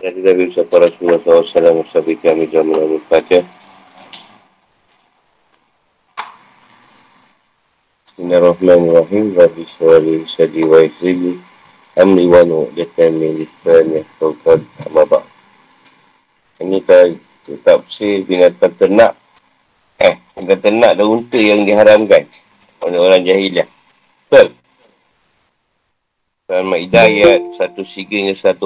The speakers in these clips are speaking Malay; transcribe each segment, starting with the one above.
Dan kita bisa para Rasulullah SAW Wasabi kami dalam mengambil baca Bismillahirrahmanirrahim Rabbi suali sadi wa izrili Amli wa nu'jatan min lisan Yahtuqad amabak Ini kita tafsir binatang ternak Eh, binatang ternak dan unta yang diharamkan oleh orang jahiliah. Betul? Dalam Ma'idah ayat 1 hingga 1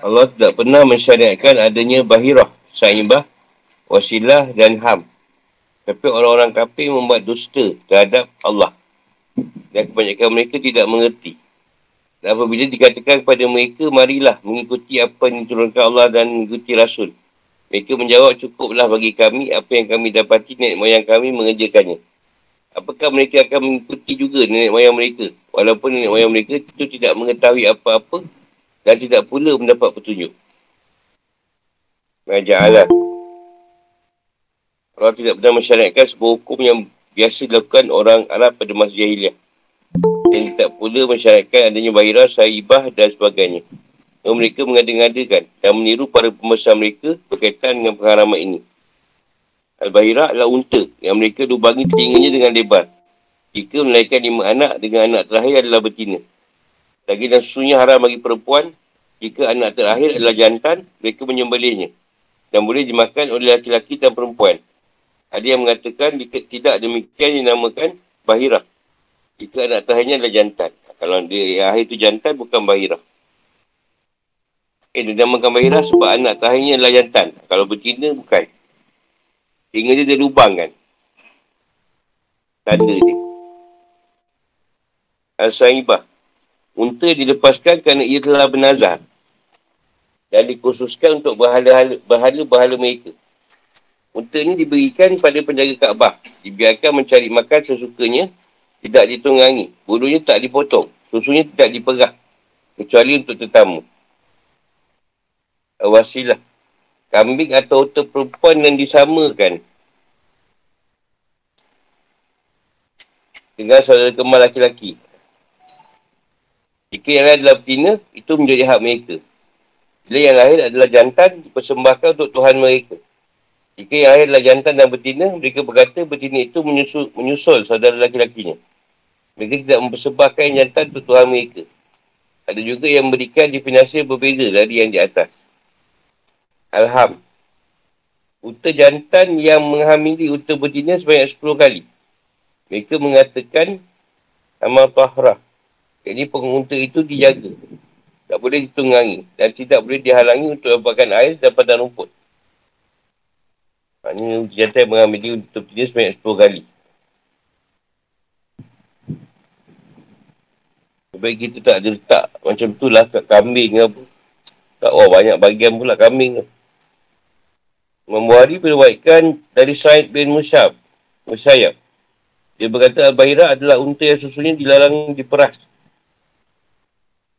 Allah tidak pernah mensyariatkan adanya bahirah, sa'ibah, wasilah dan ham. Tapi orang-orang kafir membuat dusta terhadap Allah. Dan kebanyakan mereka tidak mengerti. Dan apabila dikatakan kepada mereka, marilah mengikuti apa yang diturunkan Allah dan mengikuti Rasul. Mereka menjawab, cukuplah bagi kami apa yang kami dapati nenek moyang kami mengerjakannya. Apakah mereka akan mengikuti juga nenek moyang mereka? Walaupun nenek moyang mereka itu tidak mengetahui apa-apa dan tidak pula mendapat petunjuk. Maja'alah. Allah tidak pernah mensyariatkan sebuah hukum yang biasa dilakukan orang Arab pada masa jahiliah. Dan tidak pula mensyariatkan adanya bahirah, sahibah dan sebagainya. Yang mereka mengadakan dan meniru para pembesar mereka berkaitan dengan pengharaman ini. Al-Bahirah adalah unta yang mereka lubangi telinganya dengan lebar. Jika melahirkan lima anak dengan anak terakhir adalah betina. Daging dan susunya haram bagi perempuan. Jika anak terakhir adalah jantan, mereka menyembelihnya. Dan boleh dimakan oleh laki-laki dan perempuan. Ada yang mengatakan jika tidak demikian dinamakan bahirah. Jika anak terakhirnya adalah jantan. Kalau dia yang akhir itu jantan, bukan bahirah. Eh, dia namakan bahirah sebab anak terakhirnya adalah jantan. Kalau betina, bukan. Hingga dia ada lubang kan. Tanda dia. Al-Sa'ibah. Unta dilepaskan kerana ia telah bernazar. Dan dikhususkan untuk berhala-berhala mereka. Unta ini diberikan pada penjaga Kaabah. Dibiarkan mencari makan sesukanya. Tidak ditunggangi. Bulunya tak dipotong. Susunya tidak diperak. Kecuali untuk tetamu. Wasilah. Kambing atau unta perempuan yang disamakan. Dengan saudara kemar laki-laki. Jika yang lain adalah betina, itu menjadi hak mereka. Bila yang lahir adalah jantan, dipersembahkan untuk Tuhan mereka. Jika yang lahir adalah jantan dan betina, mereka berkata betina itu menyusul, menyusul saudara laki-lakinya. Mereka tidak mempersembahkan jantan untuk Tuhan mereka. Ada juga yang memberikan definasi berbeza dari yang di atas. Alham. Unta jantan yang menghamili unta betina sebanyak 10 kali. Mereka mengatakan amal tahrah. Jadi pengunta itu dijaga. Tak boleh ditunggangi. Dan tidak boleh dihalangi untuk dapatkan air dan padang rumput. Maknanya jantan mengambil dia untuk dia sebanyak 10 kali. Sebaik kita tak ada letak macam tu lah kat kambing ke apa. Tak, oh banyak bagian pula kambing ke. Membuari berwaikan dari Said bin Musyab. Musyab. Dia berkata Al-Bahira adalah unta yang susunya dilarang diperas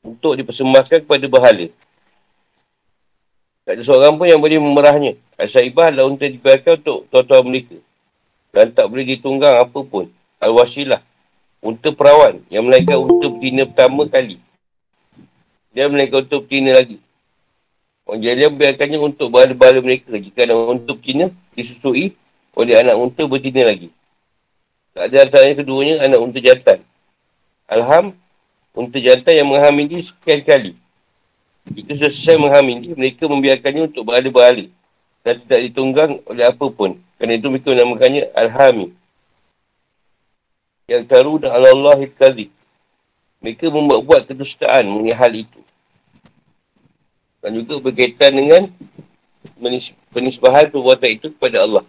untuk dipersembahkan kepada berhala. Tak ada seorang pun yang boleh memerahnya. Al-Saibah adalah untuk dibiarkan untuk tuan-tuan mereka. Dan tak boleh ditunggang apa pun. Al-Wasilah. Unta perawan yang melainkan unta betina pertama kali. Dia melainkan unta betina lagi. Orang jahiliah membiarkannya untuk berhala-berhala mereka. Jika ada unta betina disusui oleh anak unta betina lagi. Tak ada antaranya keduanya anak unta jantan. Alham unta jantan yang menghamili sekian kali. Jika selesai menghamili, mereka membiarkannya untuk berhala-berhala dan tidak ditunggang oleh apa pun. Kerana itu mereka menamakannya Al-Hami. Yang taru dan Allah Hidkazik. Mereka membuat-buat kedustaan mengenai hal itu. Dan juga berkaitan dengan penisbahan perbuatan itu kepada Allah.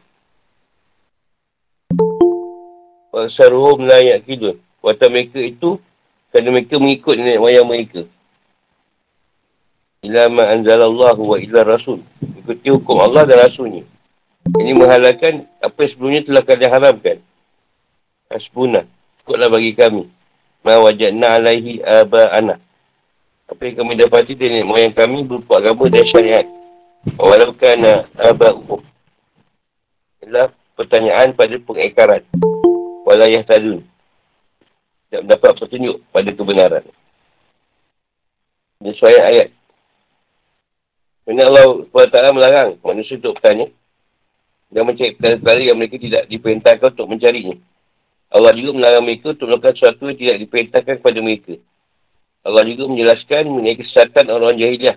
Wasaruhum layak kidun. Perbuatan mereka itu kerana mereka mengikut nenek moyang mereka. Ila ma'anzalallahu wa ila rasul. Ikuti hukum Allah dan rasulnya. Ini menghalalkan apa yang sebelumnya telah kalian haramkan. Hasbuna. Ikutlah bagi kami. Ma wajadna alaihi aba anak. Apa yang kami dapati dari nenek moyang kami berupa agama dan syariat. Walaupun aba'uhum. Adalah pertanyaan pada pengekaran. Walayah tadun. Tak mendapat petunjuk pada kebenaran. Suayat ayat. Sebenarnya Allah SWT melarang manusia untuk bertanya. Dan mencari perkara-perkara yang mereka tidak diperintahkan untuk mencarinya. Allah juga melarang mereka untuk melakukan sesuatu yang tidak diperintahkan kepada mereka. Allah juga menjelaskan mengenai kesesatan orang-orang jahiliah.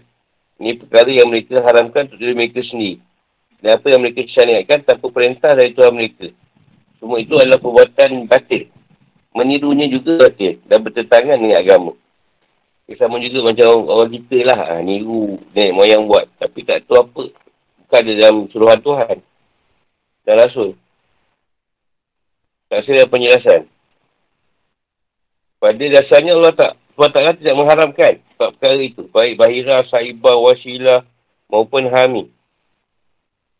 Ini perkara yang mereka haramkan untuk diri mereka sendiri. Dan apa yang mereka syariatkan tanpa perintah dari Tuhan mereka. Semua itu adalah perbuatan batil. Menirunya juga batil dan bertentangan dengan agama. Ya, sama juga macam orang, orang kita lah. Ha, niru nenek moyang buat. Tapi tak tahu apa. Bukan ada dalam suruhan Tuhan. Dan Rasul. Tak ada penjelasan. Pada dasarnya Allah tak Allah Ta'ala tidak mengharamkan perkara itu. Baik bahira, saibah, wasilah maupun hami.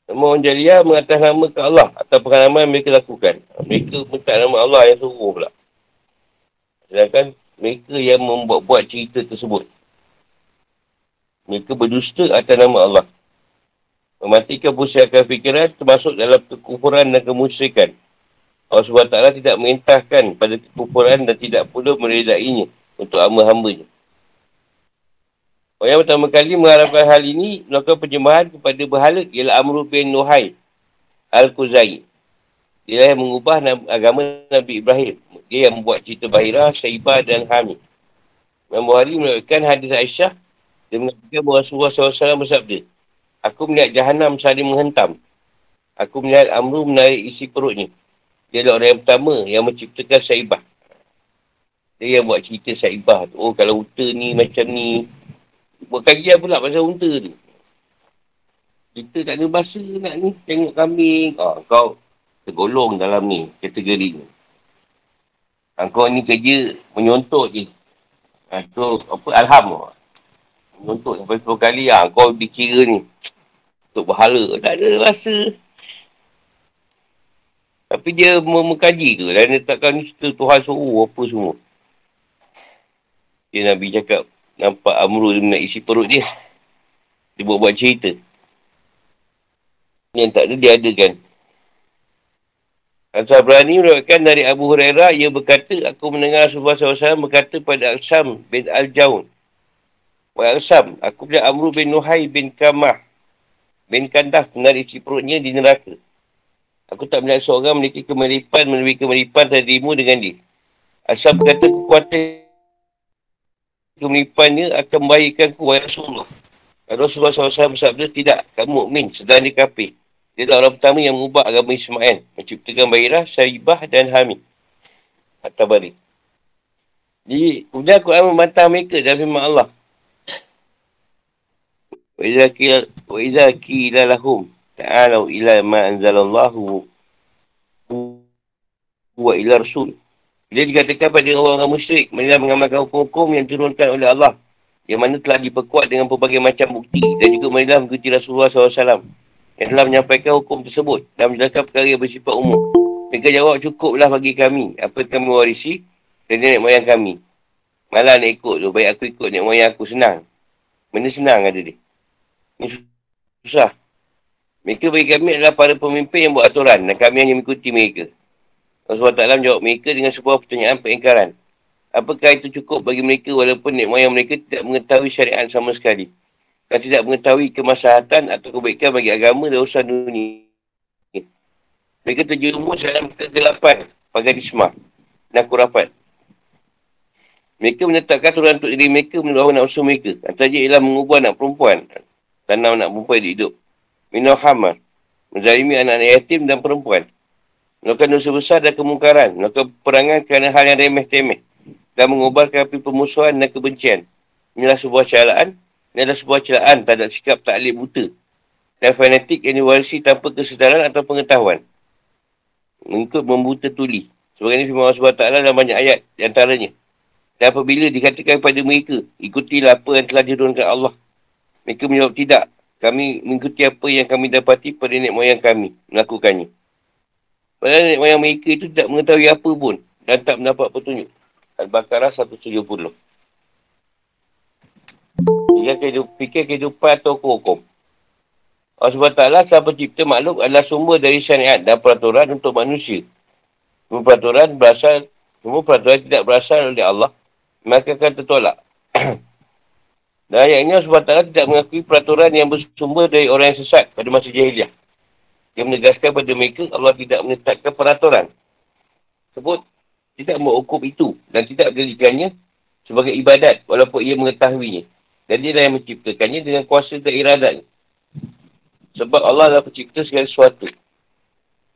Semua orang jaliah mengatas nama ke Allah atau pengalaman mereka lakukan. Mereka minta nama Allah yang suruh pula. Sedangkan mereka yang membuat-buat cerita tersebut. Mereka berdusta atas nama Allah. Mematikan pusatkan fikiran termasuk dalam kekufuran dan kemusyrikan. Allah SWT tidak mengintahkan pada kekufuran dan tidak pula meredainya untuk hamba-hambanya. Orang yang pertama kali mengharapkan hal ini melakukan penyembahan kepada berhala ialah Amru bin Nuhai Al-Khuzai. Dia yang mengubah agama Nabi Ibrahim. Dia yang membuat cerita Bahira, Syaibah dan Hami. Imam Buhari melakukan hadis Aisyah dia mengatakan bahawa Rasulullah SAW bersabda Aku melihat jahanam saling menghentam. Aku melihat Amru menarik isi perutnya. Dia adalah orang yang pertama yang menciptakan Syaibah. Dia yang buat cerita saibah tu. Oh, kalau unta ni macam ni. Buat kajian pula pasal unta tu. Kita tak ada bahasa nak ni. Tengok kambing. Oh, kau tergolong dalam ni. Kategori ni. Ha, kau ni kerja menyontok je. Ha, tu apa? Alham. Menyontok sampai 10 kali. Ha, kau dikira ni. Untuk berhala. Tak ada bahasa. Tapi dia mengkaji tu. Dan dia takkan ni cerita Tuhan suruh apa semua. Dia Nabi cakap, nampak Amru dia nak isi perut dia. Dia buat-buat cerita. Yang tak ada, dia adakan. Ansar berani merupakan dari Abu Hurairah, ia berkata, aku mendengar Rasulullah SAW berkata pada Aksam bin Al-Jaun. Wahai Aksam, aku punya Amru bin Nuhai bin Kamah bin Kandah menarik isi perutnya di neraka. Aku tak melihat seorang memiliki kemeripan, memiliki kemeripan dirimu dengan dia. Asam berkata kekuatan kemenipannya akan membaikkan ku, wahai Rasulullah. Kalau Rasulullah SAW bersabda, tidak, kamu mukmin sedang di kafir. Dia adalah orang pertama yang mengubah agama Ismail. Menciptakan Bairah, Syaribah dan Hamid. At-Tabari. Jadi, kemudian Quran membantah mereka dalam firman Allah. Wa iza kila lahum ta'alau ila ma anzalallahu wa ila rasul. Dia dikatakan pada orang-orang musyrik, mereka mengamalkan hukum-hukum yang turunkan oleh Allah. Yang mana telah diperkuat dengan berbagai macam bukti. Dan juga mereka mengikuti Rasulullah SAW. Yang telah menyampaikan hukum tersebut. Dan menjelaskan perkara yang bersifat umum. Mereka jawab cukuplah bagi kami. Apa yang kami warisi. Dan nenek moyang kami. Malah nak ikut tu. Baik aku ikut nenek moyang aku. Senang. Benda senang ada dia. Ini susah. Mereka bagi kami adalah para pemimpin yang buat aturan. Dan kami hanya mengikuti mereka. Allah SWT menjawab mereka dengan sebuah pertanyaan pengingkaran. Apakah itu cukup bagi mereka walaupun nek moyang mereka tidak mengetahui syariat sama sekali? Dan tidak mengetahui kemaslahatan atau kebaikan bagi agama dan usaha dunia. Mereka terjerumus dalam kegelapan paganisma dan kurafat. Mereka menetapkan aturan untuk diri mereka menurut anak usaha mereka. Antara ialah mengubah anak perempuan. Tanam anak perempuan hidup. Minum hamar. Menzalimi anak-anak yatim dan perempuan melakukan dosa besar dan kemungkaran, melakukan perangan kerana hal yang remeh-temeh, dan mengobarkan api permusuhan dan kebencian. Inilah sebuah celaan, ini adalah sebuah celaan terhadap sikap taklid buta dan fanatik yang diwarisi tanpa kesedaran atau pengetahuan. Mengikut membuta tuli. Sebagai ini firman Allah SWT dalam banyak ayat di antaranya. Dan apabila dikatakan kepada mereka, ikutilah apa yang telah dirunkan Allah. Mereka menjawab tidak. Kami mengikuti apa yang kami dapati pada nenek moyang kami melakukannya. Padahal nenek moyang mereka itu tidak mengetahui apa pun dan tak mendapat petunjuk. Al-Baqarah 170. Dia kehidup, fikir kehidupan atau hukum. Allah SWT sang pencipta makhluk adalah sumber dari syariat dan peraturan untuk manusia. Semua peraturan berasal, semua peraturan tidak berasal oleh Allah, maka akan tertolak. dan ayat ini Allah SWT tidak mengakui peraturan yang bersumber dari orang yang sesat pada masa jahiliah. Dia menegaskan pada mereka Allah tidak menetapkan peraturan. Sebut tidak menghukum itu dan tidak menjadikannya sebagai ibadat walaupun ia mengetahuinya. Dan dia yang menciptakannya dengan kuasa dan iradat. Sebab Allah adalah pencipta segala sesuatu.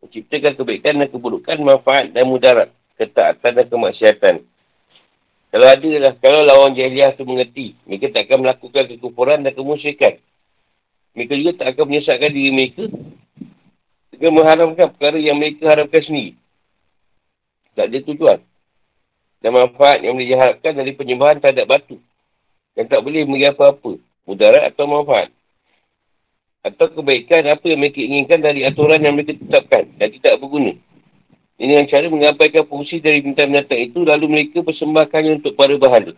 Menciptakan kebaikan dan keburukan, manfaat dan mudarat. Ketaatan dan kemaksiatan. Kalau ada lah, kalau lawan jahiliah itu mengerti, mereka tak akan melakukan kekufuran dan kemusyrikan. Mereka juga tak akan menyesatkan diri mereka dengan mengharamkan perkara yang mereka harapkan sendiri. Tak ada tujuan. Dan manfaat yang boleh diharapkan dari penyembahan terhadap batu. Yang tak boleh memberi apa-apa. Mudarat atau manfaat atau kebaikan apa yang mereka inginkan dari aturan yang mereka tetapkan dan tidak berguna. Ini yang cara mengabaikan fungsi dari binatang-binatang itu lalu mereka persembahkannya untuk para bahala.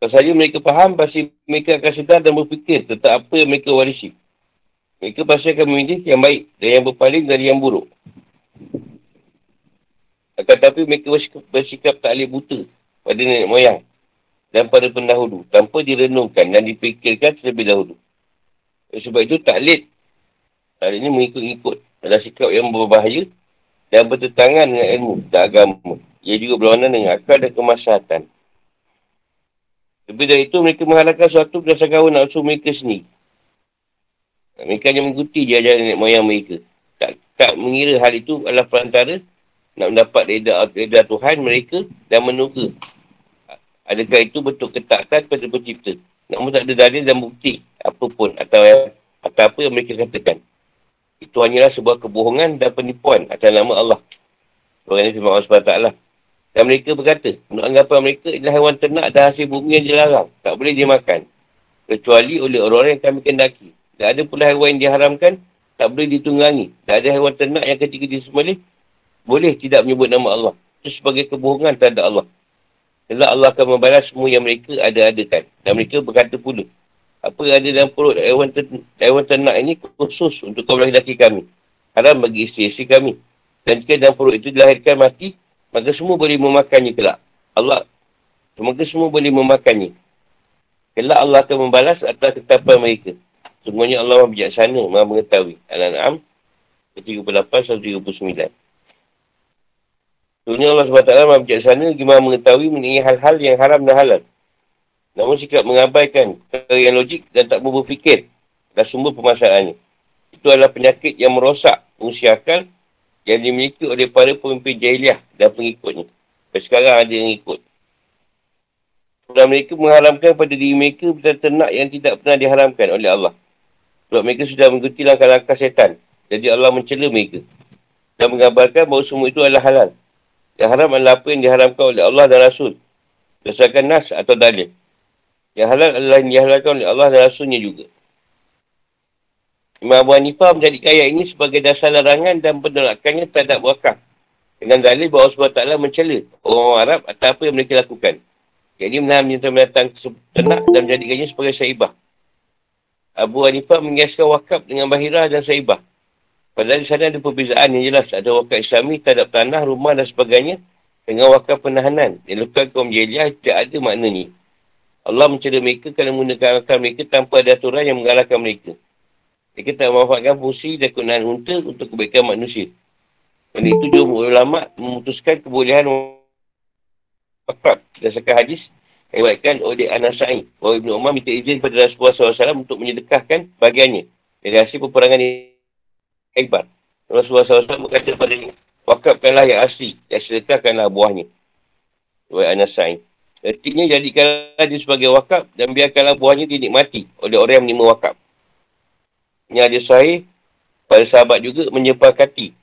Kalau saja mereka faham, pasti mereka akan sedar dan berfikir tentang apa yang mereka warisi. Mereka pasti akan memilih yang baik dan yang berpaling dari yang buruk. Akan tetapi mereka bersikap, bersikap tak boleh buta pada nenek moyang dan pada pendahulu tanpa direnungkan dan dipikirkan terlebih dahulu. Sebab itu taklid. Taklid ini mengikut-ikut. Adalah sikap yang berbahaya dan bertentangan dengan ilmu dan agama. Ia juga berlawanan dengan akal dan kemaslahatan. Lebih dari itu, mereka menghalalkan suatu berdasarkan hawa nafsu mereka sendiri. Mereka hanya mengikuti dia ajaran nenek moyang mereka. Tak, tak mengira hal itu adalah perantara nak mendapat reda, reda Tuhan mereka dan menuka. Adakah itu bentuk ketaatan kepada pencipta? Namun tak ada dalil dan bukti apapun atau atau apa yang mereka katakan. Itu hanyalah sebuah kebohongan dan penipuan atas nama Allah. Orang ini firman Allah SWT. Dan mereka berkata, menurut anggapan mereka adalah hewan ternak dan hasil bumi yang dilarang. Tak boleh dimakan. Kecuali oleh orang-orang yang kami kendaki. Tak ada pula hewan yang diharamkan, tak boleh ditunggangi. Tak ada hewan ternak yang ketika disembelih, boleh tidak menyebut nama Allah. Itu sebagai kebohongan terhadap Allah. Sebab Allah akan membalas semua yang mereka ada-adakan. Dan mereka berkata pula, apa yang ada dalam perut hewan, ter- hewan ternak ini khusus untuk kaum lelaki kami. Haram bagi isteri-isteri kami. Dan jika dalam perut itu dilahirkan mati, maka semua boleh memakannya kelak. Allah, maka semua boleh memakannya. Kelak Allah akan membalas atas ketapan mereka. Semuanya Allah bijaksana, maha mengetahui. Al-An'am 38-139. Sebenarnya Allah SWT maha bijaksana, maha mengetahui mengenai hal-hal yang haram dan halal. Namun sikap mengabaikan perkara yang logik dan tak mau berfikir dan sumber permasalahannya. Itu adalah penyakit yang merosak fungsi akal yang dimiliki oleh para pemimpin jahiliah dan pengikutnya. Dan sekarang ada yang ikut. Dan mereka mengharamkan pada diri mereka dan ternak yang tidak pernah diharamkan oleh Allah. Sebab mereka sudah mengikuti langkah-langkah setan. Jadi Allah mencela mereka. Dan mengabarkan bahawa semua itu adalah halal. Yang haram adalah apa yang diharamkan oleh Allah dan Rasul. Berdasarkan nas atau dalil. Yang halal adalah yang dihalalkan oleh Allah dan Rasulnya juga. Imam Abu Hanifah menjadikan ayat ini sebagai dasar larangan dan penolakannya terhadap wakaf. Dengan dalil bahawa Allah SWT mencela orang Arab atau apa yang mereka lakukan. Jadi menahan menyertai mendatang ternak dan menjadikannya sebagai saibah. Abu Hanifah mengiaskan wakaf dengan bahirah dan saibah. Padahal di sana ada perbezaan yang jelas. Ada wakaf islami terhadap tanah, rumah dan sebagainya. Dengan wakaf penahanan. Yang luka kaum jahiliah tidak ada maknanya. Allah mencela mereka kerana menggunakan akal mereka tanpa ada aturan yang mengalahkan mereka. Mereka tak memanfaatkan fungsi dan kegunaan unta untuk kebaikan manusia. Dan itu juga ulama memutuskan kebolehan wakaf berdasarkan hadis yang oleh Anasai. Bahawa Ibn Umar minta izin kepada Rasulullah SAW untuk menyedekahkan bagiannya dari hasil peperangan Iqbar. Rasulullah SAW berkata kepada wakafkanlah yang asli dan sedekahkanlah buahnya. Bahawa Anasai. Artinya jadikanlah dia sebagai wakaf dan biarkanlah buahnya dinikmati oleh orang yang menerima wakaf. Ini ada sahih pada sahabat juga menyepakati.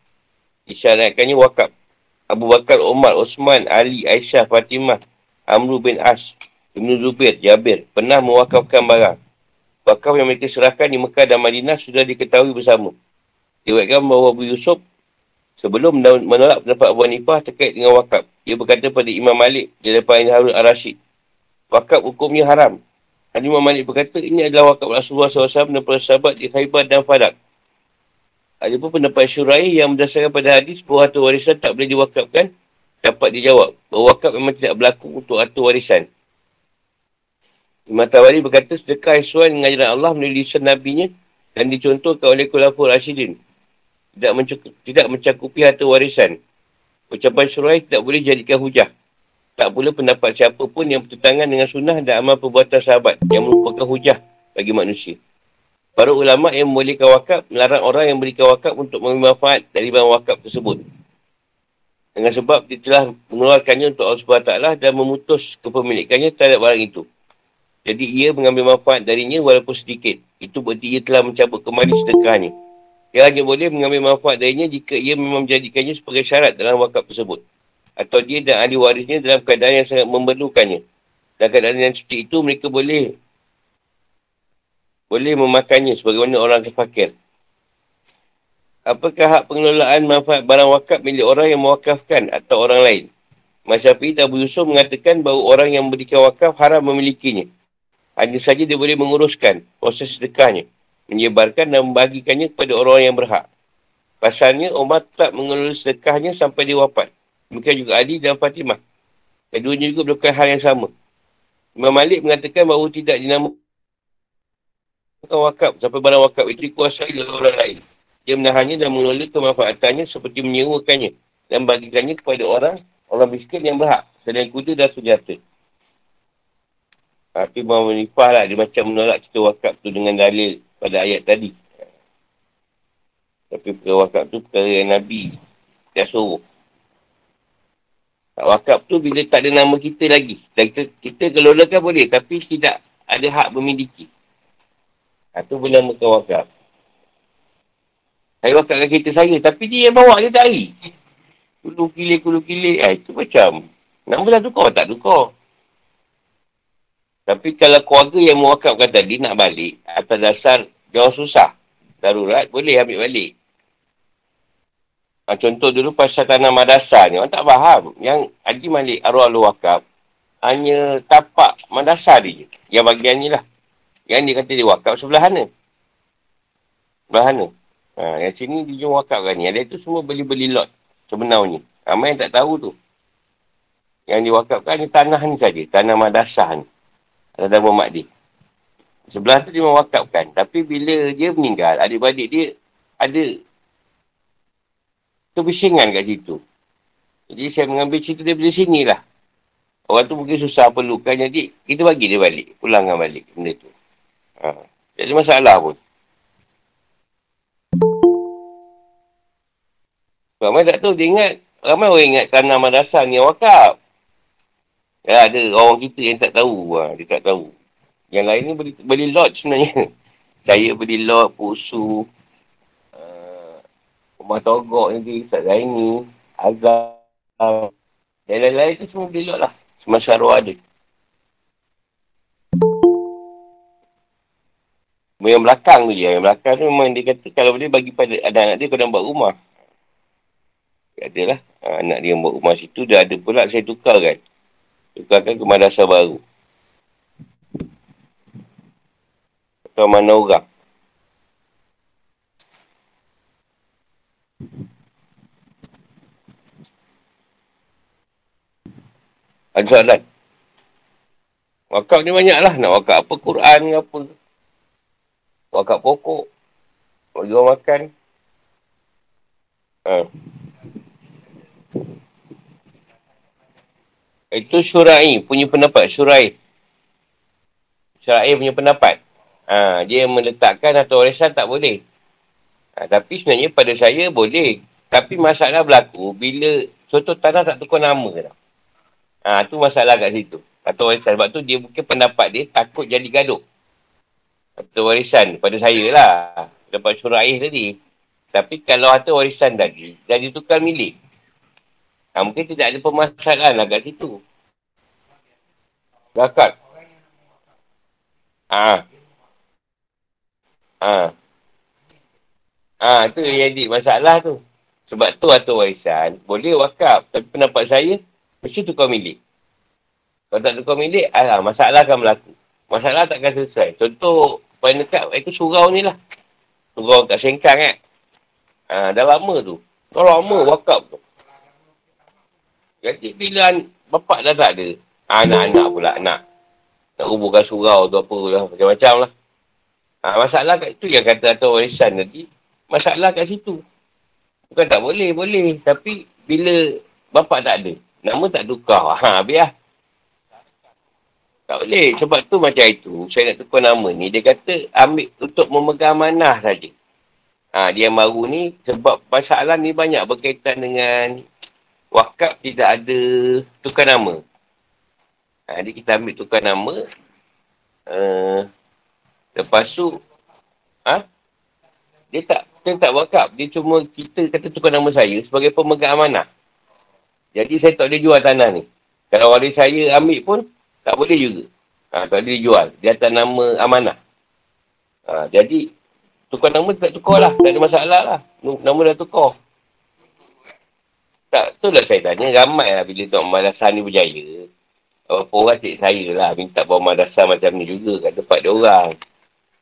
Isyaratkannya wakaf. Abu Bakar, Umar, Osman, Ali, Aisyah, Fatimah, Amru bin As, Ibn Zubir, Jabir pernah mewakafkan barang. Wakaf yang mereka serahkan di Mekah dan Madinah sudah diketahui bersama. Diwakilkan bahawa Abu Yusuf sebelum menolak pendapat Abu Hanifah terkait dengan wakaf. Dia berkata pada Imam Malik di depan Harun Ar-Rashid. Wakaf hukumnya haram. Hadis Imam Malik berkata, ini adalah wakaf Rasulullah SAW dan para sahabat di Khaybar dan Fadak. Ada pun pendapat syurai yang berdasarkan pada hadis bahawa harta warisan tak boleh diwakafkan, dapat dijawab. Bahawa wakaf memang tidak berlaku untuk harta warisan. Imam Tawari berkata, sedekah sesuai dengan ajaran Allah melalui lisan Nabi-Nya dan dicontohkan oleh Kulafur Rashidin. Tidak, mencakupi, tidak mencakupi harta warisan. Ucapan syurai tidak boleh jadikan hujah. Tak pula pendapat siapa pun yang bertentangan dengan sunnah dan amal perbuatan sahabat yang merupakan hujah bagi manusia. Para ulama yang membolehkan wakaf melarang orang yang berikan wakaf untuk mengambil manfaat dari barang wakaf tersebut. Dengan sebab dia telah mengeluarkannya untuk Allah SWT dan memutus kepemilikannya terhadap barang itu. Jadi ia mengambil manfaat darinya walaupun sedikit. Itu berarti ia telah mencabut kembali sedekahnya. Ia hanya boleh mengambil manfaat darinya jika ia memang menjadikannya sebagai syarat dalam wakaf tersebut atau dia dan ahli warisnya dalam keadaan yang sangat memerlukannya. Dalam keadaan yang seperti itu, mereka boleh boleh memakannya sebagaimana orang kefakir. Apakah hak pengelolaan manfaat barang wakaf milik orang yang mewakafkan atau orang lain? Masyafi Abu Yusuf mengatakan bahawa orang yang memberikan wakaf haram memilikinya. Hanya saja dia boleh menguruskan proses sedekahnya, menyebarkan dan membagikannya kepada orang yang berhak. Pasalnya, Umar tak mengelola sedekahnya sampai dia wafat. Demikian juga Ali dan Fatimah. Keduanya juga melakukan hal yang sama. Imam Malik mengatakan bahawa tidak dinamakan wakaf sampai barang wakaf itu dikuasai oleh orang lain. Dia menahannya dan mengelola kemanfaatannya seperti menyewakannya dan bagikannya kepada orang orang miskin yang berhak selain kuda dan senjata. Tapi Imam Menifah lah, dia macam menolak cerita wakaf tu dengan dalil pada ayat tadi. Tapi perkara wakaf tu perkara yang Nabi dia suruh. Wakaf tu bila tak ada nama kita lagi. Dan kita, kita kelolakan boleh. Tapi tidak ada hak memiliki. Itu ha, bernamakan wakaf. Saya wakafkan kereta saya. Tapi dia yang bawa dia tak hari. Kulu kilir, kulu kilir. Eh, itu macam. Nama lah tukar, tak tukar. Tapi kalau keluarga yang mewakafkan tadi nak balik. Atas dasar jauh susah. Darurat, boleh ambil balik. Ha, contoh dulu pasal tanah madrasah ni. Orang tak faham. Yang Haji Malik Arwah Al-Wakab hanya tapak madrasah dia. Yang bagian ni lah. Yang dia kata dia wakaf sebelah mana. Sebelah mana. Ha, yang sini dia jual wakaf kan ni. Ada tu semua beli-beli lot sebenarnya. Ramai yang tak tahu tu. Yang diwakafkan ni tanah ni saja. Tanah madrasah ni. Ada nama mak dia. Sebelah tu dia mewakafkan. Tapi bila dia meninggal, adik-adik dia ada kebisingan kat situ. Jadi saya mengambil cerita daripada sini lah. Orang tu mungkin susah perlukan. Jadi kita bagi dia balik. Pulangkan balik benda tu. Ha. Jadi masalah pun. Ramai tak tahu dia ingat. Ramai orang ingat tanah madrasah ni wakaf. Ya ada orang kita yang tak tahu. Ha. Dia tak tahu. Yang lain ni beli, beli lot sebenarnya. Saya beli lot, pusu, Rumah Togok ni, Ustaz Zaini, Azam, dan lain-lain tu semua belok lah. Semasa arwah ada. Yang belakang tu je. Yang belakang tu memang dia kata kalau boleh bagi pada anak-anak dia kena buat rumah. Kata lah. Anak dia yang buat rumah situ dah ada pula saya tukar kan. Tukarkan ke madrasah baru. Atau mana orang. Ada soalan? Wakaf ni banyak lah. Nak wakaf apa? Quran ke apa? Wakaf pokok. Bagi orang makan. Ha. Itu syurai punya pendapat. Syurai. Syurai punya pendapat. Ha, dia meletakkan atau warisan tak boleh. Ha, tapi sebenarnya pada saya boleh. Tapi masalah berlaku bila contoh tanah tak tukar nama ke Ha, tu masalah kat situ. Atau warisan. Sebab tu dia mungkin pendapat dia takut jadi gaduh. Atau warisan pada saya lah. Dapat syurah air tadi. Tapi kalau harta warisan tadi, dah ditukar milik. Ha, mungkin tidak ada permasalahan lah kat situ. Zakat. Ha. Ha. Ha, tu yang jadi masalah tu. Sebab tu atau warisan, boleh wakaf. Tapi pendapat saya, Mesti tukar milik. Kalau tak tukar milik, alah, masalah akan berlaku. Masalah takkan selesai. Contoh, paling dekat itu surau ni lah. Surau kat Sengkang kan. Ha, dah lama tu. Dah lama wakab tu. Jadi bila bapak dah tak ada. Anak-anak pula nak. Nak rubuhkan surau tu apa lah. Macam-macam lah. Ha, masalah kat itu yang kata atau warisan nanti. Masalah kat situ. Bukan tak boleh, boleh. Tapi bila bapak tak ada. Nama tak tukar. Ha, biar. Tak boleh. Sebab tu macam itu. Saya nak tukar nama ni. Dia kata ambil untuk memegang manah saja. Ha, dia baru ni. Sebab masalah ni banyak berkaitan dengan wakaf tidak ada tukar nama. Ha, jadi kita ambil tukar nama. Uh, lepas tu. Ha? Dia tak dia tak wakaf. Dia cuma kita kata tukar nama saya sebagai pemegang amanah. Jadi saya tak boleh jual tanah ni. Kalau waris saya ambil pun, tak boleh juga. Ha, tak boleh jual. Dia atas nama amanah. Ha, jadi, tukar nama tak tukar lah. Tak ada masalah lah. Nama dah tukar. Tak, tu lah saya tanya. Ramai lah bila Tok Madrasah ni berjaya. Apa orang cik saya lah. Minta bawa madrasah macam ni juga kat tempat dia orang.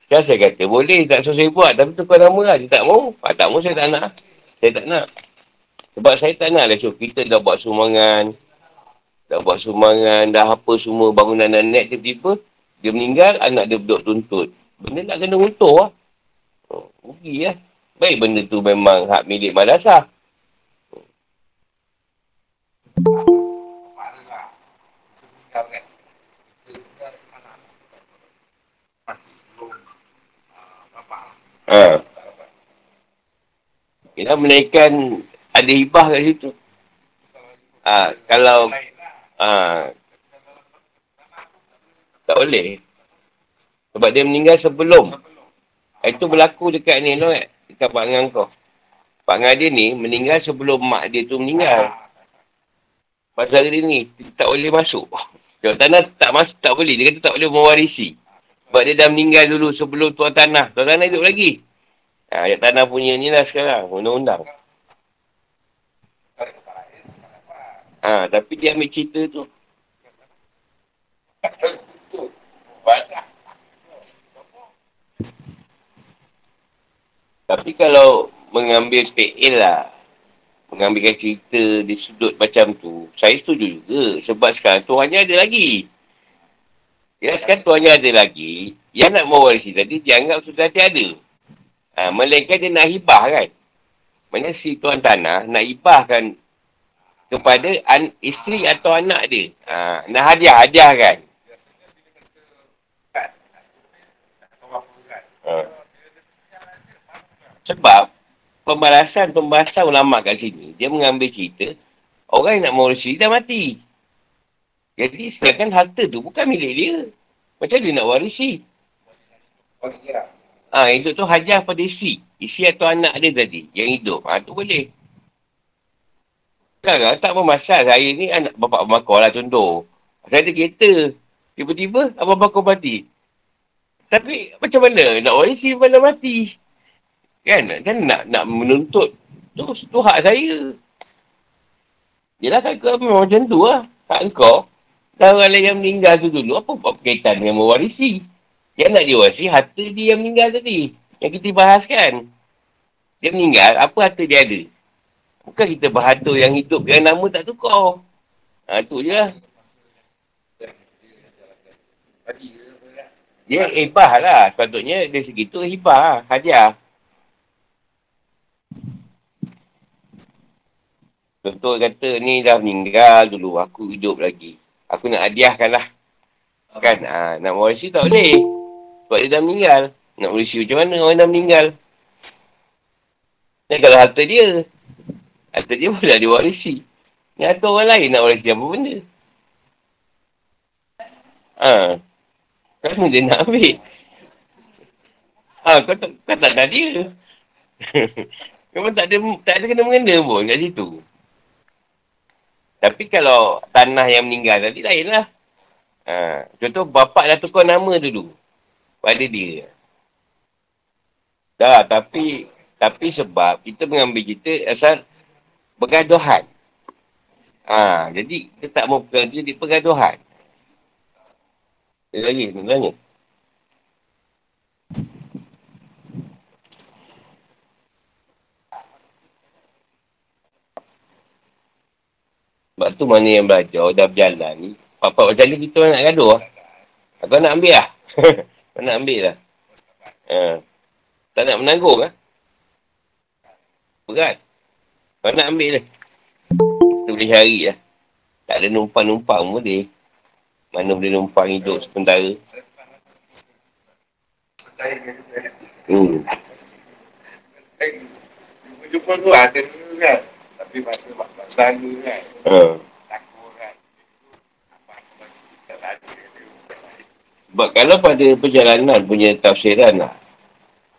Sekarang saya kata, boleh tak susah buat. Tapi tukar nama lah. Dia tak mau. Ha, tak mau saya tak nak. Saya tak nak. Sebab saya tak nak lah. So, kita dah buat sumbangan. Dah buat sumbangan, dah apa semua bangunan dan net tiba-tiba. Dia meninggal, anak dia duduk tuntut. Benda nak kena untung lah. Oh, rugi lah. Baik benda tu memang hak milik madrasah. Ha. Kita menaikkan ada hibah kat situ. Ha, kalau Ha. Tak boleh. Sebab dia meninggal sebelum. Itu berlaku dekat ni, no, dekat Pak Ngang kau. Pak Ngang dia ni meninggal sebelum mak dia tu meninggal. Pasal dia ni, tak boleh masuk. Kalau tanah tak masuk, tak boleh. Dia kata tak boleh mewarisi. Sebab dia dah meninggal dulu sebelum tuan tanah. Tuan tanah hidup lagi. Ha, tanah punya ni lah sekarang. Undang-undang. Ha, tapi dia ambil cerita tu. Tapi kalau mengambil PL lah, mengambilkan cerita di sudut macam tu, saya setuju juga. Sebab sekarang tuannya ada lagi. Ya, sekarang tuannya ada lagi. Yang nak mewarisi tadi, dianggap sudah tiada. Ha, melainkan dia nak hibah kan. Maksudnya si tuan tanah nak hibahkan kepada an- isteri atau anak dia. Ha, nak hadiah, hadiah kan. Ha. Sebab pembalasan pembahasan ulama kat sini, dia mengambil cerita orang yang nak mewarisi dah mati. Jadi sekarang harta tu bukan milik dia. Macam dia nak warisi? Ah, ha, itu tu hadiah pada isteri. Isteri atau anak dia tadi yang hidup. Ah, ha, tu boleh. Sekarang tak bermasalah. Saya ni anak bapak bakar lah contoh. Saya ada kereta. Tiba-tiba abang bakar mati. Tapi macam mana nak warisi mana mati? Kan? Kan nak nak menuntut. Tu, tu hak saya. Yelah kan kau memang macam tu lah. Hak kau. Dan orang lain yang meninggal tu dulu. Apa buat berkaitan dengan mewarisi? Yang nak diwarisi harta dia yang meninggal tadi. Yang kita bahas kan. Dia meninggal. Apa harta dia ada? Bukan kita berhatur yang hidup yang nama tak tukar. Ha, tu je lah. Dia hibah lah. Sepatutnya dari segi tu hibah lah. Hadiah. Contoh kata ni dah meninggal dulu. Aku hidup lagi. Aku nak hadiahkan lah. Kan? Ha, nak mewarisi tak boleh. Sebab dia dah meninggal. Nak mewarisi macam mana orang dah meninggal. Ni kalau harta dia. Harta dia dah diwarisi. Ni ada orang lain nak warisi apa benda. Ha. Kan dia nak ambil. Ha, kau tak, kau tak ada dia. Memang tak ada, tak ada kena-mengena pun kat situ. Tapi kalau tanah yang meninggal tadi lain lah. Ha. Contoh bapak dah tukar nama dulu. Pada dia. Dah, tapi tapi sebab kita mengambil kita asal pergaduhan. Ha, jadi kita tak mau pergaduhan, jadi pergaduhan. lagi, nak Sebab tu mana yang belajar, dah berjalan ni. Papa macam ni kita nak gaduh lah. Kau nak ambil lah. Kau nak ambil lah. Ha. Tak nak menanggung lah. Berat. Kau nak ambil lah. Kita boleh cari lah. Tak ada numpang-numpang pun boleh. Mana boleh numpang hidup sementara. Hmm. Jumpa tu ada kan. Tapi masa masa kan. Ha. Sebab kalau pada perjalanan punya tafsiran lah,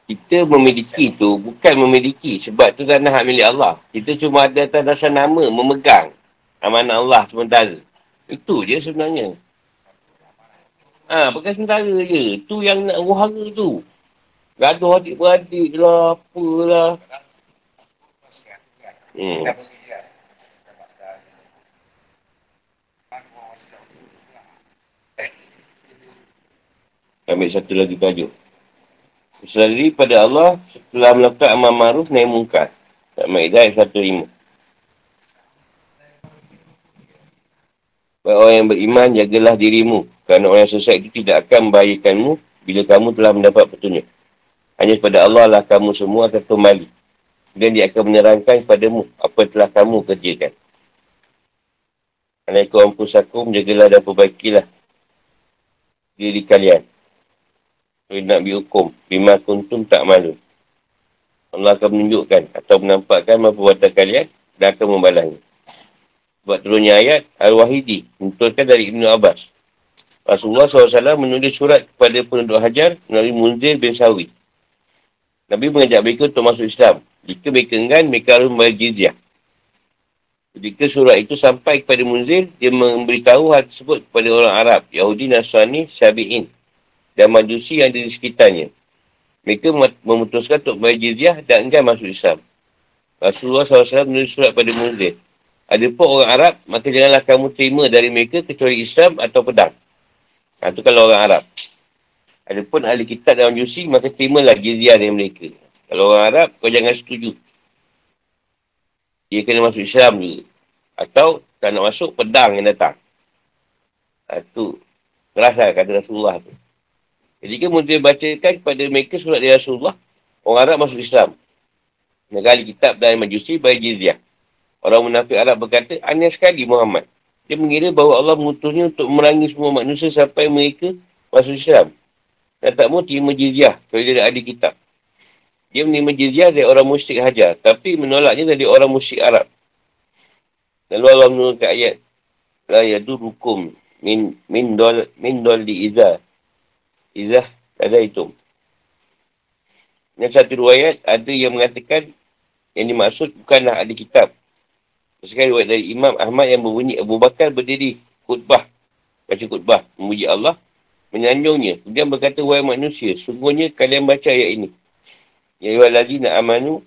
kita memiliki tu bukan memiliki sebab tu tanah hak milik Allah. Kita cuma ada atas dasar nama memegang amanah Allah sementara. Itu je sebenarnya. Ha, pakai sementara je. Tu yang nak wahara tu. Gaduh adik-beradik lah, apalah. Hmm. Ambil satu lagi tajuk. Berserah pada Allah setelah melakukan amal ma'ruf naik mungkar. Tak Ma'idah ayat 105. Baik orang yang beriman, jagalah dirimu. Kerana orang yang sesat itu tidak akan membahayakanmu bila kamu telah mendapat petunjuk. Hanya kepada Allah lah kamu semua akan kembali. Dan dia akan menerangkan kepadamu apa yang telah kamu kerjakan. Alaikum pusakum, jagalah dan perbaikilah diri kalian. Jadi nak dihukum. Bima kuntum tak malu. Allah akan menunjukkan atau menampakkan apa perbuatan kalian dan akan membalahnya. Sebab turunnya ayat Al-Wahidi. Menutulkan dari Ibn Abbas. Rasulullah SAW menulis surat kepada penduduk Hajar melalui Munzir bin Sawi. Nabi mengajak mereka untuk masuk Islam. Jika mereka enggan, mereka harus membayar jizyah. Ketika surat itu sampai kepada Munzir, dia memberitahu hal tersebut kepada orang Arab, Yahudi, Nasrani, Syabi'in dan majusi yang ada di sekitarnya. Mereka memutuskan untuk bayar jizyah dan enggan masuk Islam. Rasulullah SAW menulis surat pada Munzir. Ada pun orang Arab, maka janganlah kamu terima dari mereka kecuali Islam atau pedang. Ha, itu kalau orang Arab. Ada pun ahli kitab dan majusi, maka terimalah jizyah dari mereka. Kalau orang Arab, kau jangan setuju. Dia kena masuk Islam juga. Atau tak nak masuk, pedang yang datang. Ha, itu keras lah kata Rasulullah tu. Kan dia bacakan kepada mereka surat dari Rasulullah, orang Arab masuk Islam. Negara kitab dan majusi bayar jizyah. Orang munafik Arab berkata, aneh sekali Muhammad. Dia mengira bahawa Allah mengutusnya untuk memerangi semua manusia sampai mereka masuk Islam. Dan tak mahu terima jizyah kalau dia ada kitab. Dia menerima jizyah dari orang musyrik hajar. Tapi menolaknya dari orang musyrik Arab. Lalu Allah menurunkan ayat. La yadurukum min, min, dol, min dol di Izah ada itu. Yang satu riwayat ada yang mengatakan yang dimaksud bukanlah ada kitab. Sekali riwayat dari Imam Ahmad yang berbunyi Abu Bakar berdiri khutbah. Baca khutbah. Memuji Allah. Menyanjungnya. Kemudian berkata, Wahai manusia, sungguhnya kalian baca ayat ini. Ya ayuhal ladina amanu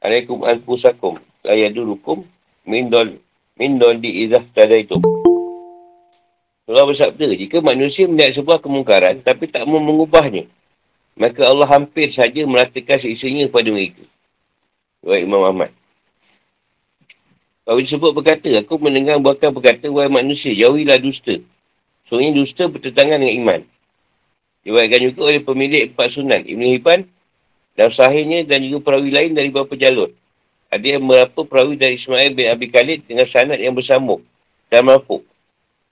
alaikum anfusakum layadurukum min dol min dol di izah tadaitum. Allah bersabda, jika manusia melihat sebuah kemungkaran tapi tak mau mengubahnya, maka Allah hampir saja meratakan seisinya kepada mereka. Wahai Imam Ahmad. Kalau disebut berkata, aku mendengar bahkan berkata, wahai manusia, jauhilah dusta. Soalnya dusta bertentangan dengan iman. Diwaikan juga oleh pemilik empat sunan, Ibn Hibban, dan sahihnya dan juga perawi lain dari beberapa jalur. Ada yang berapa perawi dari Ismail bin Abi Khalid dengan sanad yang bersambung dan mampu.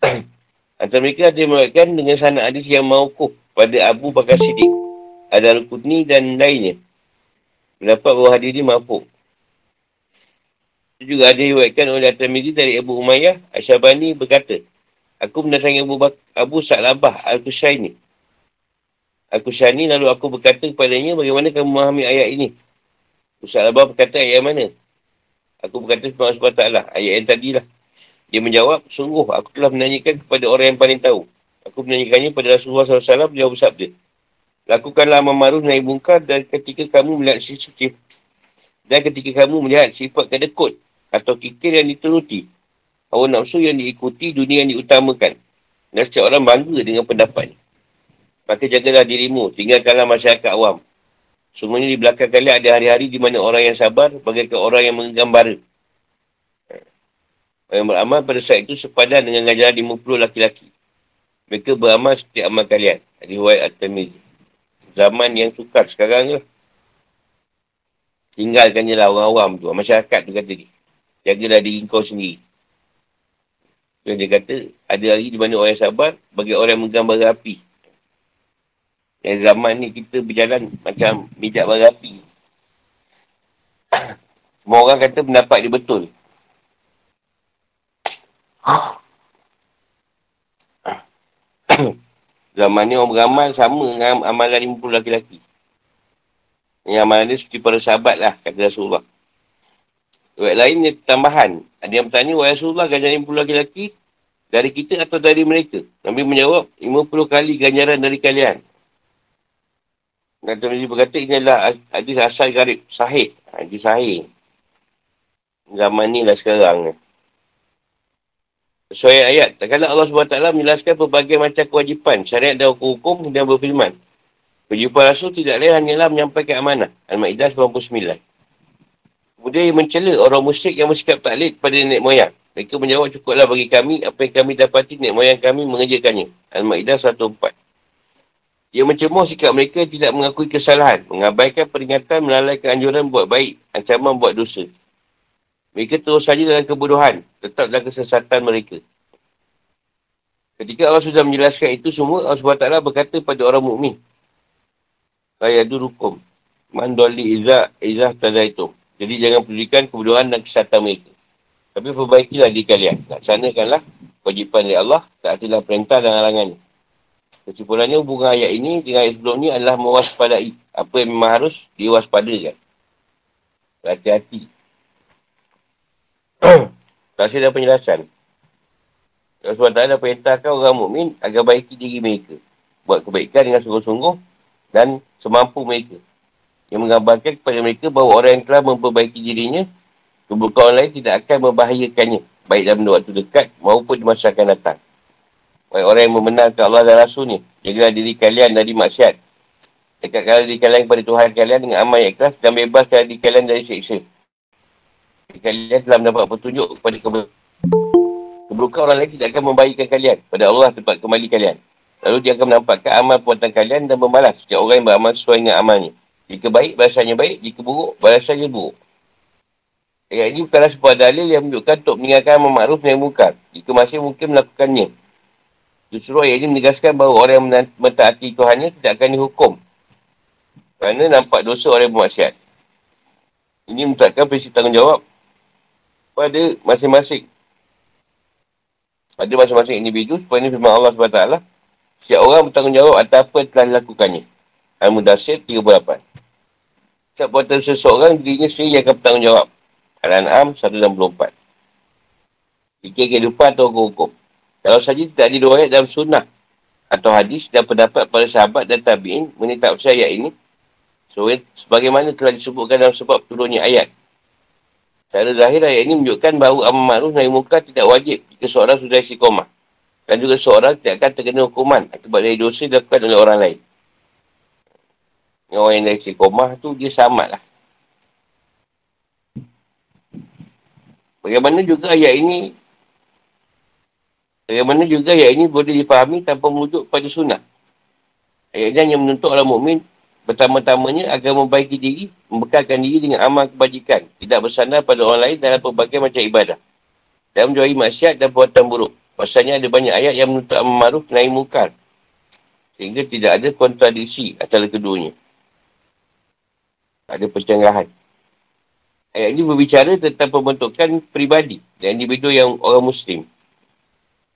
Antara mereka ada yang dengan sanad hadis yang maukuh pada Abu Bakar Siddiq. Ada Al-Qudni dan lainnya. Mendapat bahawa hadir ini mampu. Itu juga ada diwakilkan oleh At-Tirmidhi dari Abu Umayyah. Asyabani berkata, Aku mendatangi Abu, Bak- Abu Sa'labah Al-Qusaini. Al-Qusaini lalu aku berkata kepadanya, bagaimana kamu memahami ayat ini? Abu Sa'labah berkata, ayat mana? Aku berkata, SWT, ayat yang tadilah. Dia menjawab, sungguh aku telah menanyakan kepada orang yang paling tahu. Aku menanyakannya kepada Rasulullah SAW, dia bersabda. Lakukanlah amal ma'ruf naik bungkar dan ketika kamu melihat sifat dan ketika kamu melihat sifat kedekut atau kikir yang dituruti, hawa nafsu yang diikuti, dunia yang diutamakan. Dan setiap orang bangga dengan pendapat ni. Maka jagalah dirimu, tinggalkanlah masyarakat awam. Semuanya di belakang kalian ada hari-hari di mana orang yang sabar bagaikan orang yang menggambar. Yang beramal pada saat itu sepadan dengan ngajaran 50 laki-laki. Mereka beramal setiap amal kalian. Riwayat At-Tamizi. Zaman yang sukar sekarang lah. Tinggalkan je lah orang awam tu. Masyarakat tu kata dia. Jagalah diri kau sendiri. Dan dia kata, ada hari di mana orang sabar bagi orang menggambar api. Yang zaman ni kita berjalan macam mijak bara api. Semua orang kata pendapat dia betul. zaman ni orang beramal sama dengan amalan 50 laki-laki. Yang amalan dia seperti para sahabat lah, kata Rasulullah. Ayat lain ni tambahan. Ada yang bertanya, Wahai Rasulullah, ganjaran 50 laki-laki dari kita atau dari mereka? Nabi menjawab, 50 kali ganjaran dari kalian. Dan Nabi berkata, ini adalah hadis asal garib, sahih. Hadis sahih. Zaman ni lah sekarang. Sesuai ayat. Tak kala Allah SWT menjelaskan pelbagai macam kewajipan, syariat dan hukum-hukum dan berfirman. Kewajipan Rasul tidak lain hanyalah menyampaikan amanah. Al-Ma'idah 99. Kemudian ia mencela orang musyrik yang bersikap taklid pada nenek moyang. Mereka menjawab cukuplah bagi kami apa yang kami dapati nenek moyang kami mengerjakannya. Al-Ma'idah 104. Ia mencemooh sikap mereka tidak mengakui kesalahan, mengabaikan peringatan, melalaikan anjuran buat baik, ancaman buat dosa. Mereka terus saja dalam kebodohan, tetap dalam kesesatan mereka. Ketika Allah sudah menjelaskan itu semua, Allah SWT berkata pada orang mukmin, Rayadu rukum, mandoli izah, izah tadaitum. Jadi jangan pedulikan kebodohan dan kesihatan mereka. Tapi perbaikilah di kalian. Laksanakanlah kewajipan dari Allah. Tak adalah perintah dan halangan. Kesimpulannya hubungan ayat ini dengan ayat sebelum ini adalah mewaspadai. Apa yang memang harus diwaspadakan. Hati-hati. tak ada penjelasan. Allah SWT dah perintahkan orang mukmin agar baiki diri mereka. Buat kebaikan dengan sungguh-sungguh dan semampu mereka yang menggambarkan kepada mereka bahawa orang yang telah memperbaiki dirinya, keburukan orang lain tidak akan membahayakannya, baik dalam waktu dekat maupun di masa akan datang. Baik orang yang membenarkan Allah dan Rasulnya, jagalah diri kalian dari maksiat. Dekatkanlah diri kalian kepada Tuhan kalian dengan amal yang ikhlas dan bebaskan diri kalian dari seksa. Kalian telah mendapat petunjuk kepada keburukan. Keburukan orang lain tidak akan membahayakan kalian pada Allah tempat kembali kalian. Lalu dia akan menampakkan amal perbuatan kalian dan membalas setiap orang yang beramal sesuai dengan amalnya. Jika baik, balasannya baik. Jika buruk, balasannya buruk. Ayat ini bukanlah sebuah dalil yang menunjukkan untuk meninggalkan amal makruf yang mungkar. Jika masih mungkin melakukannya. Justru ayat ini menegaskan bahawa orang yang mentaati Tuhannya tidak akan dihukum. Kerana nampak dosa orang yang bermaksiat. Ini menetapkan prinsip tanggungjawab pada masing-masing. Pada masing-masing individu, supaya ini firman Allah SWT. Setiap orang bertanggungjawab atas apa yang telah dilakukannya. Al-Mudassir 38. Setiap perbuatan seseorang, dirinya sendiri yang akan bertanggungjawab. Al-An'am 164. Fikir kehidupan atau hukum. Kalau saja tidak ada dua dalam sunnah atau hadis dan pendapat para sahabat dan tabi'in mengenai tafsir ayat ini, so, sebagaimana telah disebutkan dalam sebab turunnya ayat. Secara zahir ayat ini menunjukkan bahawa amal ma'ruf nahi muka tidak wajib jika seorang sudah isi koma. Dan juga seorang tidak akan terkena hukuman akibat dari dosa dilakukan oleh orang lain. Orang yang dari istiqomah tu dia samat lah. Bagaimana juga ayat ini Bagaimana juga ayat ini boleh dipahami tanpa merujuk pada sunnah. Ayat ini hanya menuntut orang mukmin pertama-tamanya agar membaiki diri, membekalkan diri dengan amal kebajikan. Tidak bersandar pada orang lain dalam pelbagai macam ibadah. Dan menjauhi maksiat dan perbuatan buruk. Pasalnya ada banyak ayat yang menuntut amal maruf naik mukar. Sehingga tidak ada kontradiksi antara keduanya. Ada percanggahan. Ayat ini berbicara tentang pembentukan peribadi dan individu yang orang Muslim.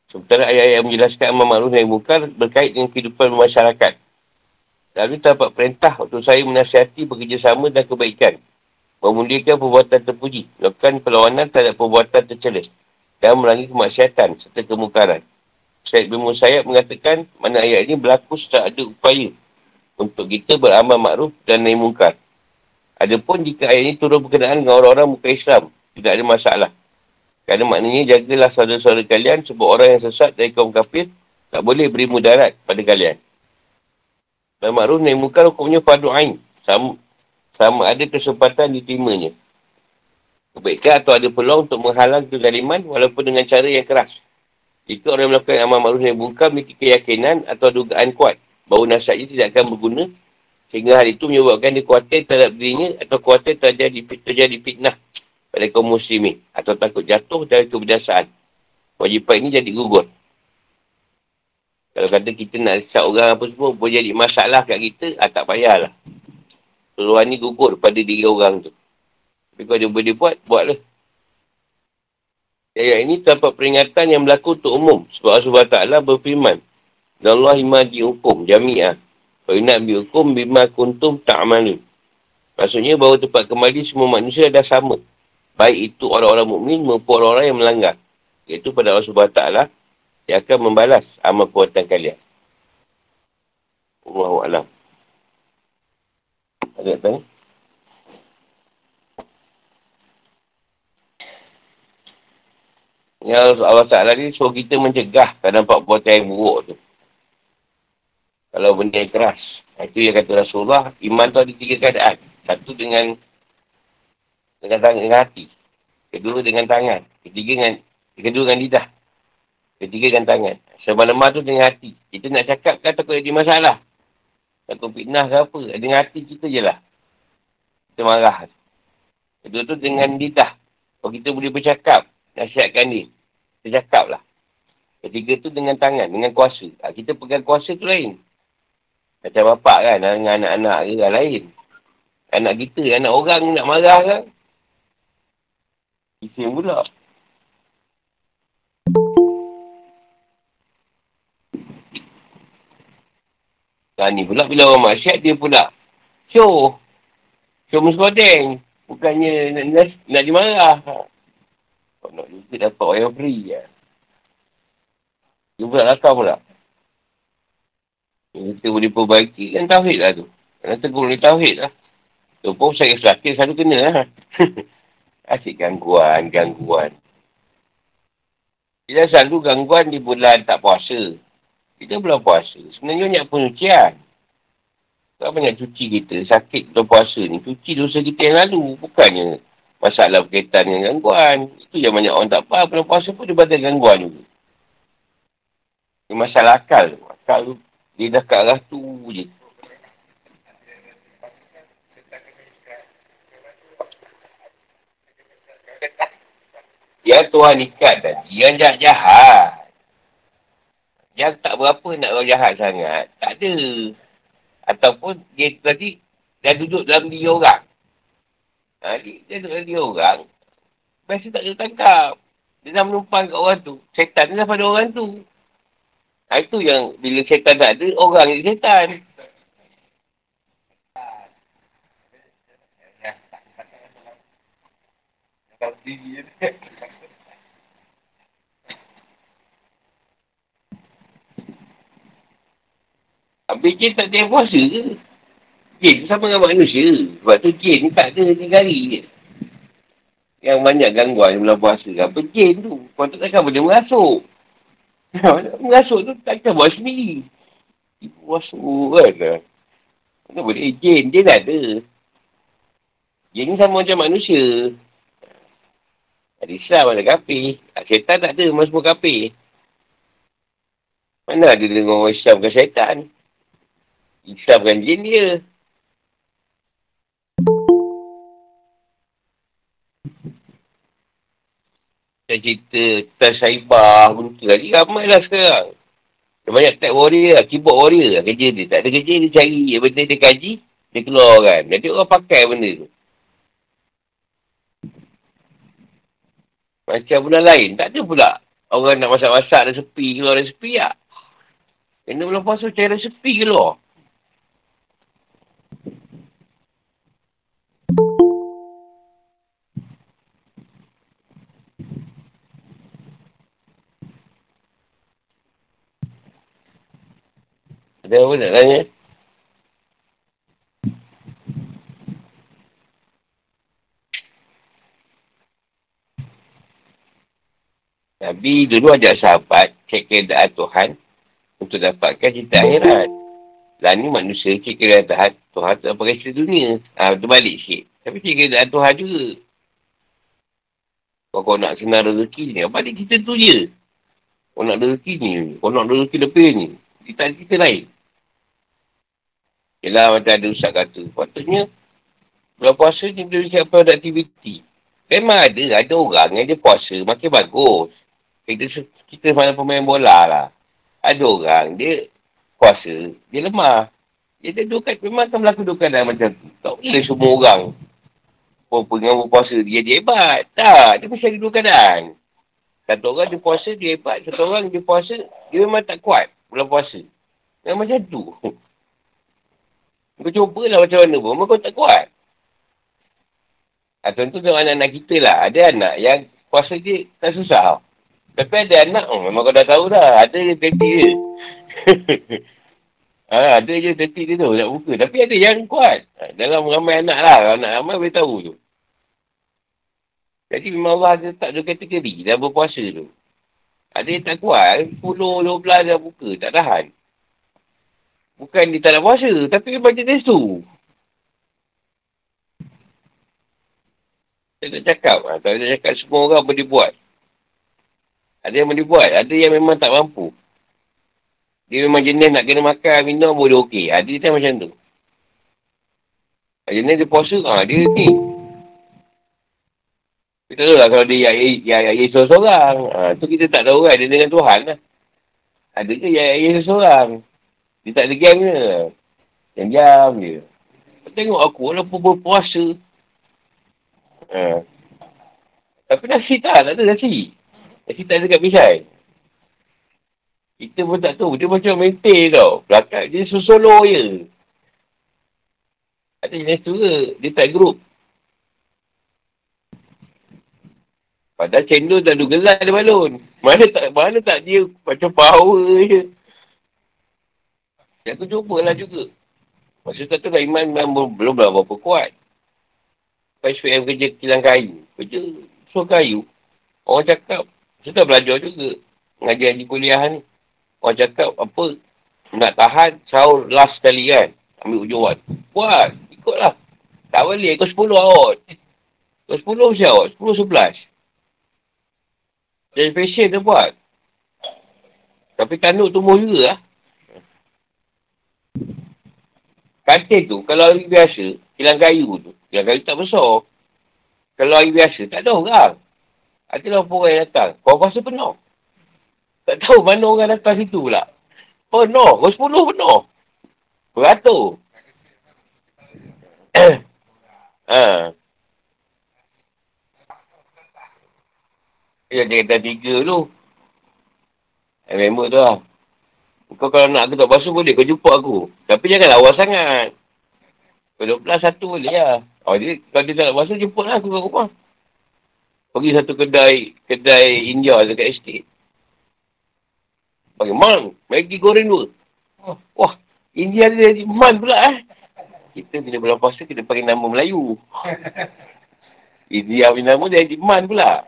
Sementara ayat-ayat menjelaskan amal maklum yang bukan berkait dengan kehidupan masyarakat. Lalu terdapat perintah untuk saya menasihati bekerjasama dan kebaikan. Memuliakan perbuatan terpuji. Melakukan perlawanan terhadap perbuatan tercela. Dan melangi kemaksiatan serta kemukaran. Syed bin Musayyab mengatakan mana ayat ini berlaku secara ada upaya untuk kita beramal makruf dan naik mungkar. Adapun jika ayat ini turun berkenaan dengan orang-orang muka Islam, tidak ada masalah. Kerana maknanya jagalah saudara-saudara kalian sebab orang yang sesat dari kaum kafir Tak boleh beri mudarat pada kalian. Dan makruf naik muka hukumnya fardu ain. Sama, sama ada kesempatan diterimanya. Kebaikan atau ada peluang untuk menghalang kezaliman walaupun dengan cara yang keras. Jika orang melakukan amal makruf naik muka memiliki keyakinan atau dugaan kuat bahawa nasihatnya tidak akan berguna sehingga hal itu menyebabkan dia khawatir terhadap dirinya atau khawatir terjadi, terjadi fitnah pada kaum muslimin atau takut jatuh dari kebiasaan. Wajiban ini jadi gugur. Kalau kata kita nak sesak orang apa semua, boleh jadi masalah kat kita, ah, tak payahlah. Keluar ni gugur pada diri orang tu. Tapi kalau dia boleh buat, buatlah. Ayat ini terdapat peringatan yang berlaku untuk umum. Sebab Allah Ta'ala berfirman. Dan Allah imadi hukum jami'ah. Kalau nak ambil hukum, bima kuntum ta'amalun. Maksudnya bahawa tempat kembali semua manusia dah sama. Baik itu orang-orang mukmin maupun orang-orang yang melanggar. Iaitu pada Allah SWT yang akan membalas amal kuatan kalian. Allahu'alam. Ada tak tanya? Yang Allah Ta'ala ni suruh kita mencegah tak nampak perbuatan yang buruk tu. Kalau benda yang keras. Itu yang kata Rasulullah, iman tu ada tiga keadaan. Satu dengan dengan tangan, dengan hati. Kedua dengan tangan. Ketiga dengan, kedua dengan lidah. Ketiga dengan tangan. Semua-lemah tu dengan hati. Kita nak cakap kan takut ada masalah. Takut fitnah ke apa. Dengan hati kita je lah. Kita marah. Kedua tu dengan lidah. Kalau kita boleh bercakap, nasihatkan dia. Kita cakap lah. Ketiga tu dengan tangan, dengan kuasa. Ha, kita pegang kuasa tu lain. Macam bapak kan, dengan anak-anak ke lain. Anak kita, anak orang nak marah kan. Bising pula. Dan ni pula bila orang masyarakat dia pula show. Show muskodeng. Bukannya nak, nak, nak dimarah. Kau nak juga dapat orang free je. Dia pula datang pula. Kita boleh perbaiki kan tauhid lah tu. Kena tegur ni tauhid lah. Tu pun saya sakit selalu kena lah. Asyik gangguan, gangguan. Kita selalu gangguan di bulan tak puasa. Kita belum puasa. Sebenarnya banyak penyucian. Tak banyak cuci kita. Sakit belum puasa ni. Cuci dosa kita yang lalu. Bukannya masalah berkaitan dengan gangguan. Itu yang banyak orang tak faham. Belum puasa pun dia gangguan juga. Ini masalah akal. Akal dia dah kat arah tu je. Yang Tuhan ikat tadi, yang jahat-jahat. Yang tak berapa nak orang jahat sangat. Tak ada. Ataupun dia tadi dah duduk dalam diri orang. Ha, dia, dia duduk dalam diri orang. Biasa tak ada tangkap. Dia dah menumpang kat orang tu. Setan dah pada orang tu. Ha, itu yang bila setan tak ada, orang jadi setan. Habis jin tak ada puasa ke? Jin sama dengan manusia. Sebab tu jin tak ada negari je. Yang banyak gangguan bulan puasa. Apa jin tu? Kau tak takkan boleh merasuk. merasuk tu takkan buat sendiri. Ibu masuk kan. Mana boleh jin? Jin tak ada. Jin ni sama macam manusia. Ada Islam, ada kapi. Syaitan tak ada, semua semua kapi. Mana ada dengan orang Islam ke syaitan? Islam kan jin dia. Saya cerita tentang saibah pun tu lagi ramai lah sekarang. Dia banyak tag warrior lah, keyboard warrior lah kerja dia. Tak ada kerja dia cari benda dia kaji, dia keluar kan. Nanti orang pakai benda tu. Macam bulan lain, tak ada pula. Orang nak masak-masak ada sepi, keluar ada sepi tak. Kena bulan puasa cari sepi keluar. Ada apa nak tanya? Nabi dulu ajak sahabat cek keadaan Tuhan untuk dapatkan cinta akhirat. Lah ni manusia cik kira Tuhan, tak pakai cerita dunia. Ha, terbalik sikit. Tapi cik kira Tuhan juga. Kalau kau nak senang rezeki ni, apa kita tu je. Kau nak rezeki ni, kau nak rezeki lebih ni. Kita kita lain. Yelah macam ada usah kata. Patutnya, bulan puasa ni dia cakap produktiviti. Memang ada, ada orang yang dia puasa makin bagus. Kita, kita mana pemain bola lah. Ada orang, dia puasa, dia lemah. Dia ada dua memang akan berlaku dua keadaan macam tu. Tak boleh semua orang. Yang berpuasa, dia, dia hebat. Tak, dia mesti ada dua keadaan. Satu orang dia puasa, dia hebat. Satu orang dia puasa, dia memang tak kuat bulan puasa. Memang macam tu. Kau cubalah macam mana pun, kau tak kuat. Ha, contoh dengan anak-anak kita lah. Ada anak yang puasa dia tak susah. Tapi ada anak, oh, memang kau dah tahu dah. Ada yang tetik dia. ha, ada je tetik dia tu, nak buka. Tapi ada yang kuat. Ha, dalam ramai anak lah. Anak ramai boleh tahu tu. Jadi memang Allah ada tak ada kategori dalam berpuasa tu. Ada yang tak kuat. 10, 12 dah buka. Tak tahan. Bukan dia tak nak puasa. Tapi memang jenis tu. Saya tak cakap. Ha, tak ada cakap semua orang boleh buat. Ada yang boleh buat. Ada yang memang tak mampu. Dia memang jenis nak kena makan, minum boleh okey. Ha, dia macam tu. Ha, jenis dia puasa, ha, dia ni. Kita tahu lah kalau dia yang ya, ya, ya, seorang. Ha, tu kita tak tahu kan. Dia dengan Tuhan lah. Ada ke ya, ya, seorang? Dia tak ada gang ke? Yang jam je. Tengok aku walaupun berpuasa. Ha. Tapi nasi tak, tak ada nasi. Nasi tak ada kat misai. Kita pun tak tahu. Dia macam maintain tau. Belakang dia solo je. Ada jenis tu ke? Dia tak group. Padahal cendol dah dua gelas dia balon. Mana tak, mana tak dia macam power je. Yang tu cubalah juga. Masa tu lah iman memang belum lah berapa kuat. Lepas SPM kerja kilang kayu. Kerja suruh kayu. Orang cakap, saya tak belajar juga. Ngaji di kuliah ni. Orang cakap apa, nak tahan sahur last sekali kan. Ambil ujung buat. Buat, ikutlah. Tak boleh, ikut 10 out. Ikut 10 macam out, 10, 11. Jadi fashion tu buat. Tapi tanduk tumbuh juga lah. Katil tu, kalau hari biasa, kilang kayu tu. Kilang kayu tak besar. Kalau hari biasa, tak ada orang. Ada lah orang yang datang. Kau rasa penuh. Tak tahu mana orang datang situ pula. Penuh. Kau sepuluh penuh. Beratur. ha. Ya, dia kata tiga tu. Member tu lah. Kau kalau nak aku tak basuh boleh, kau jumpa aku. Tapi jangan awal sangat. Kau 12 satu boleh lah. Oh, dia, kalau dia tak nak basuh, jumpa lah aku kat rumah. Pergi satu kedai, kedai India dekat estate. Bagi man, Maggi goreng dua. Oh, wah, India dia jadi man pula eh. Kita bila bulan puasa, kita panggil nama Melayu. India punya nama dia jadi man pula.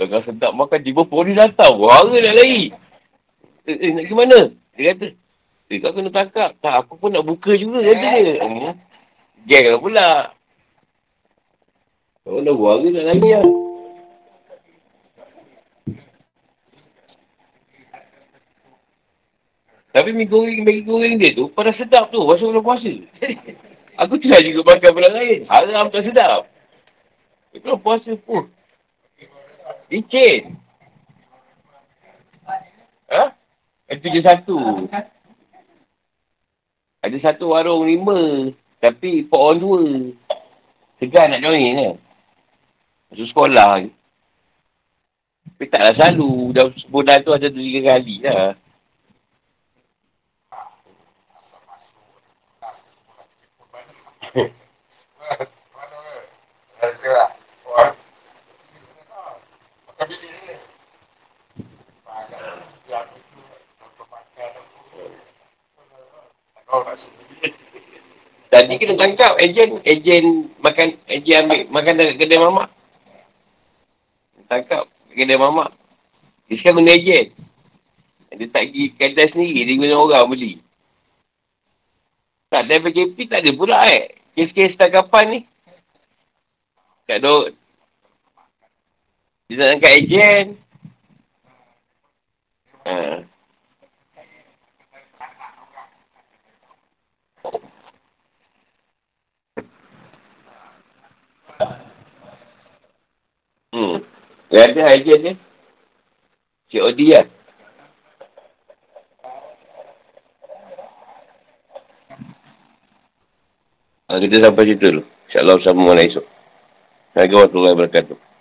Tengah sedap makan, tiba poli datang. Wara nak lari. Eh, eh, nak ke mana? Dia kata, eh, kau kena tangkap. Tak, aku pun nak buka juga, kata dia. Hmm. Geng lah pula. Kau dah wara nak lari lah. Tapi mi goreng, mi goreng dia tu, pada sedap tu, masa bulan puasa. aku try juga makan bulan lain. Haram tak sedap. Itu puasa pun. Licin. Ha? Itu je satu. Ada satu warung lima. Tapi pohon dua. Segan nak join kan? Masuk sekolah. Tapi taklah selalu. Dah sebulan tu ada tiga kali lah. Tadi kena tangkap ejen, ejen makan, ejen ambil makan dekat kedai mamak. Tangkap kedai mamak. Dia sekarang guna ejen. Dia tak pergi kedai sendiri. Dia guna orang beli. Tak, dari PKP tak ada pula eh. Kes-kes kapan ni. Tak ada. Dia nak angkat ejen. Ha. Hmm. Dia ada ejen dia. COD lah. Ha, kita sampai situ dulu. InsyaAllah bersama malam esok. Assalamualaikum warahmatullahi wabarakatuh.